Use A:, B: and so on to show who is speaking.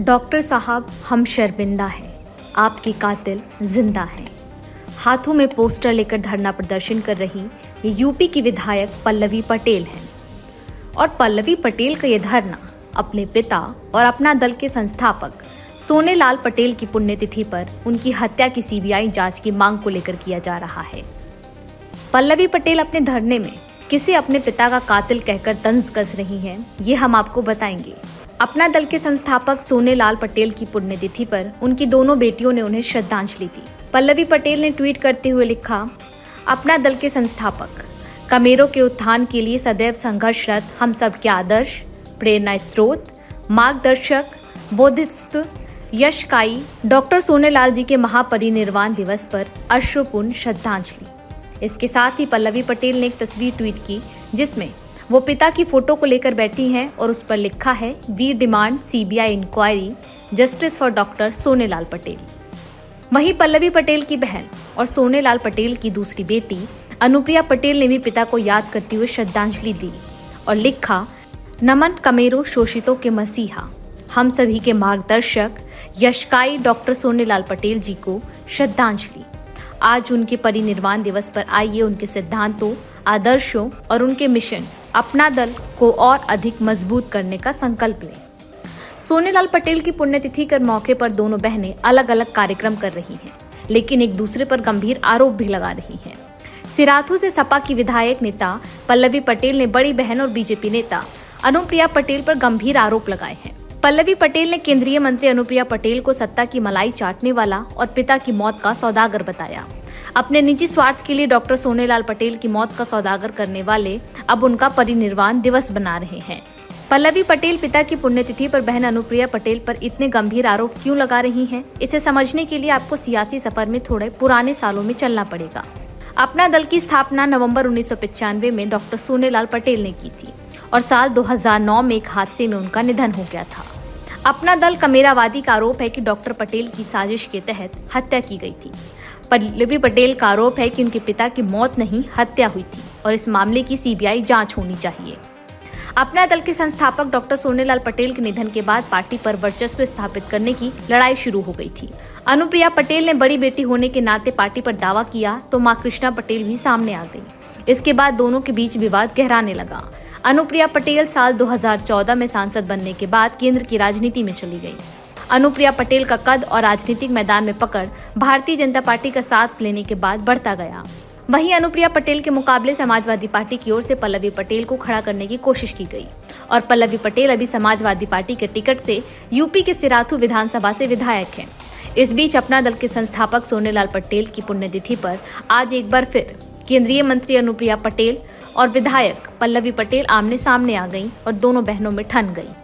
A: Doctor साहब, हम शर्मिंदा हैं। आपकी कातिल ज़िंदा है। हाथों में पोस्टर लेकर धरना प्रदर्शन कर रही ये यूपी की विधायक पल्लवी पटेल हैं। और पल्लवी पटेल का ये धरना अपने पिता और अपना दल के संस्थापक सोने लाल पटेल की पुण्यतिथि पर उनकी हत्या की सीबीआई जाँच की मांग को लेकर किया जा रहा है। पल्लवी पटेल अपने धरने में किसे अपने पिता का कातिल कहकर तंज कस रही हैं, ये हम आपको बताएँगे। अपना दल के संस्थापक सोने लाल पटेल की पुण्यतिथि पर उनकी दोनों बेटियों ने उन्हें श्रद्धांजलि दी। पल्लवी पटेल ने ट्वीट करते हुए लिखा, अपना दल के संस्थापक, कमेरों के उत्थान के लिए सदैव संघर्षरत हम सब के आदर्श, प्रेरणा स्रोत, मार्गदर्शक, बोधिस्त, यशकाई, डॉक्टर सोनेलाल जी के महापरिनिर्वाण दिवस पर अश्रुपूर्ण श्रद्धांजलि। इसके साथ ही पल्लवी पटेल ने एक तस्वीर ट्वीट की, जिसमें वो पिता की फ़ोटो को लेकर बैठी हैं और उस पर लिखा है we demand CBI inquiry justice for doctor Sonelal Patel वहीं पल्लवी पटेल की बहन और सोनेलाल पटेल की दूसरी बेटी, अनुप्रिया पटेल ने भी पिता को याद करते हुए श्रद्धांजलि दी और लिखा, नमन कमेरो शोषितों के मसीहा। हम सभी के मार्गदर्शक यशकाई डॉक्टर सोनेलाल पटेल जी को श्रद्धांजलि। आज उनके परिनिर्वाण दिवस पर आइए उनके सिद्धांतों, आदर्शों और उनके मिशन अपना दल को और अधिक मज़बूत करने का संकल्प लें। सोनेलाल पटेल की पुण्यतिथि कर मौके पर दोनों बहनें अलग अलग कार्यक्रम कर रही हैं, लेकिन एक दूसरे पर गंभीर आरोप भी लगा रही हैं। सिराथू से सपा की विधायक नेता पल्लवी पटेल ने बड़ी बहन और बीजेपी नेता अनुप्रिया पटेल पर गंभीर आरोप लगाए हैं। पल्लवी पटेल ने केंद्रीय मंत्री अनुप्रिया पटेल को सत्ता की मलाई चाटने वाला और पिता की मौत का सौदागर बताया। अपने निजी स्वार्थ के लिए डॉक्टर सोनेलाल पटेल की मौत का सौदागर करने वाले अब उनका परिनिर्वाण दिवस बना रहे हैं। पल्लवी पटेल पिता की पुण्यतिथि पर बहन अनुप्रिया पटेल पर इतने गंभीर आरोप क्यों लगा रही हैं? इसे समझने के लिए आपको सियासी सफ़र में थोड़े पुराने सालों में चलना पड़ेगा। अपना दल की स्थापना नवंबर उन्नीस में डॉक्टर सोनेलाल पटेल ने की थी और साल 2009 में एक हादसे में उनका निधन हो गया था। अपना दल कमेरावादी का आरोप है कि डॉक्टर पटेल की साजिश के तहत हत्या की गई थी। पल्लवी पटेल का आरोप है कि उनके पिता की मौत नहीं, हत्या हुई थी और इस मामले की सीबीआई जाँच होनी चाहिए। अपना दल के संस्थापक डॉक्टर सोनेलाल पटेल के निधन के बाद पार्टी पर वर्चस्व स्थापित करने की लड़ाई शुरू हो गई थी। अनुप्रिया पटेल ने बड़ी बेटी होने के नाते पार्टी पर दावा किया तो माँ कृष्णा पटेल भी सामने आ गई। इसके बाद दोनों के बीच विवाद गहराने लगा। अनुप्रिया पटेल साल 2014 में सांसद बनने के बाद केंद्र की राजनीति में चली गई। अनुप्रिया पटेल का कद और राजनीतिक मैदान में पकड़ भारतीय जनता पार्टी का साथ लेने के बाद बढ़ता गया वहीं अनुप्रिया पटेल के मुकाबले समाजवादी पार्टी की ओर से पल्लवी पटेल को खड़ा करने की कोशिश की गई और पल्लवी पटेल अभी समाजवादी पार्टी के टिकट से यूपी के सिराथू विधानसभा से विधायक हैं इस बीच अपना दल के संस्थापक सोनेलाल पटेल की पुण्यतिथि पर आज एक बार फिर केंद्रीय मंत्री अनुप्रिया पटेल और विधायक पल्लवी पटेल आमने सामने आ गईं और दोनों बहनों में ठन गईं।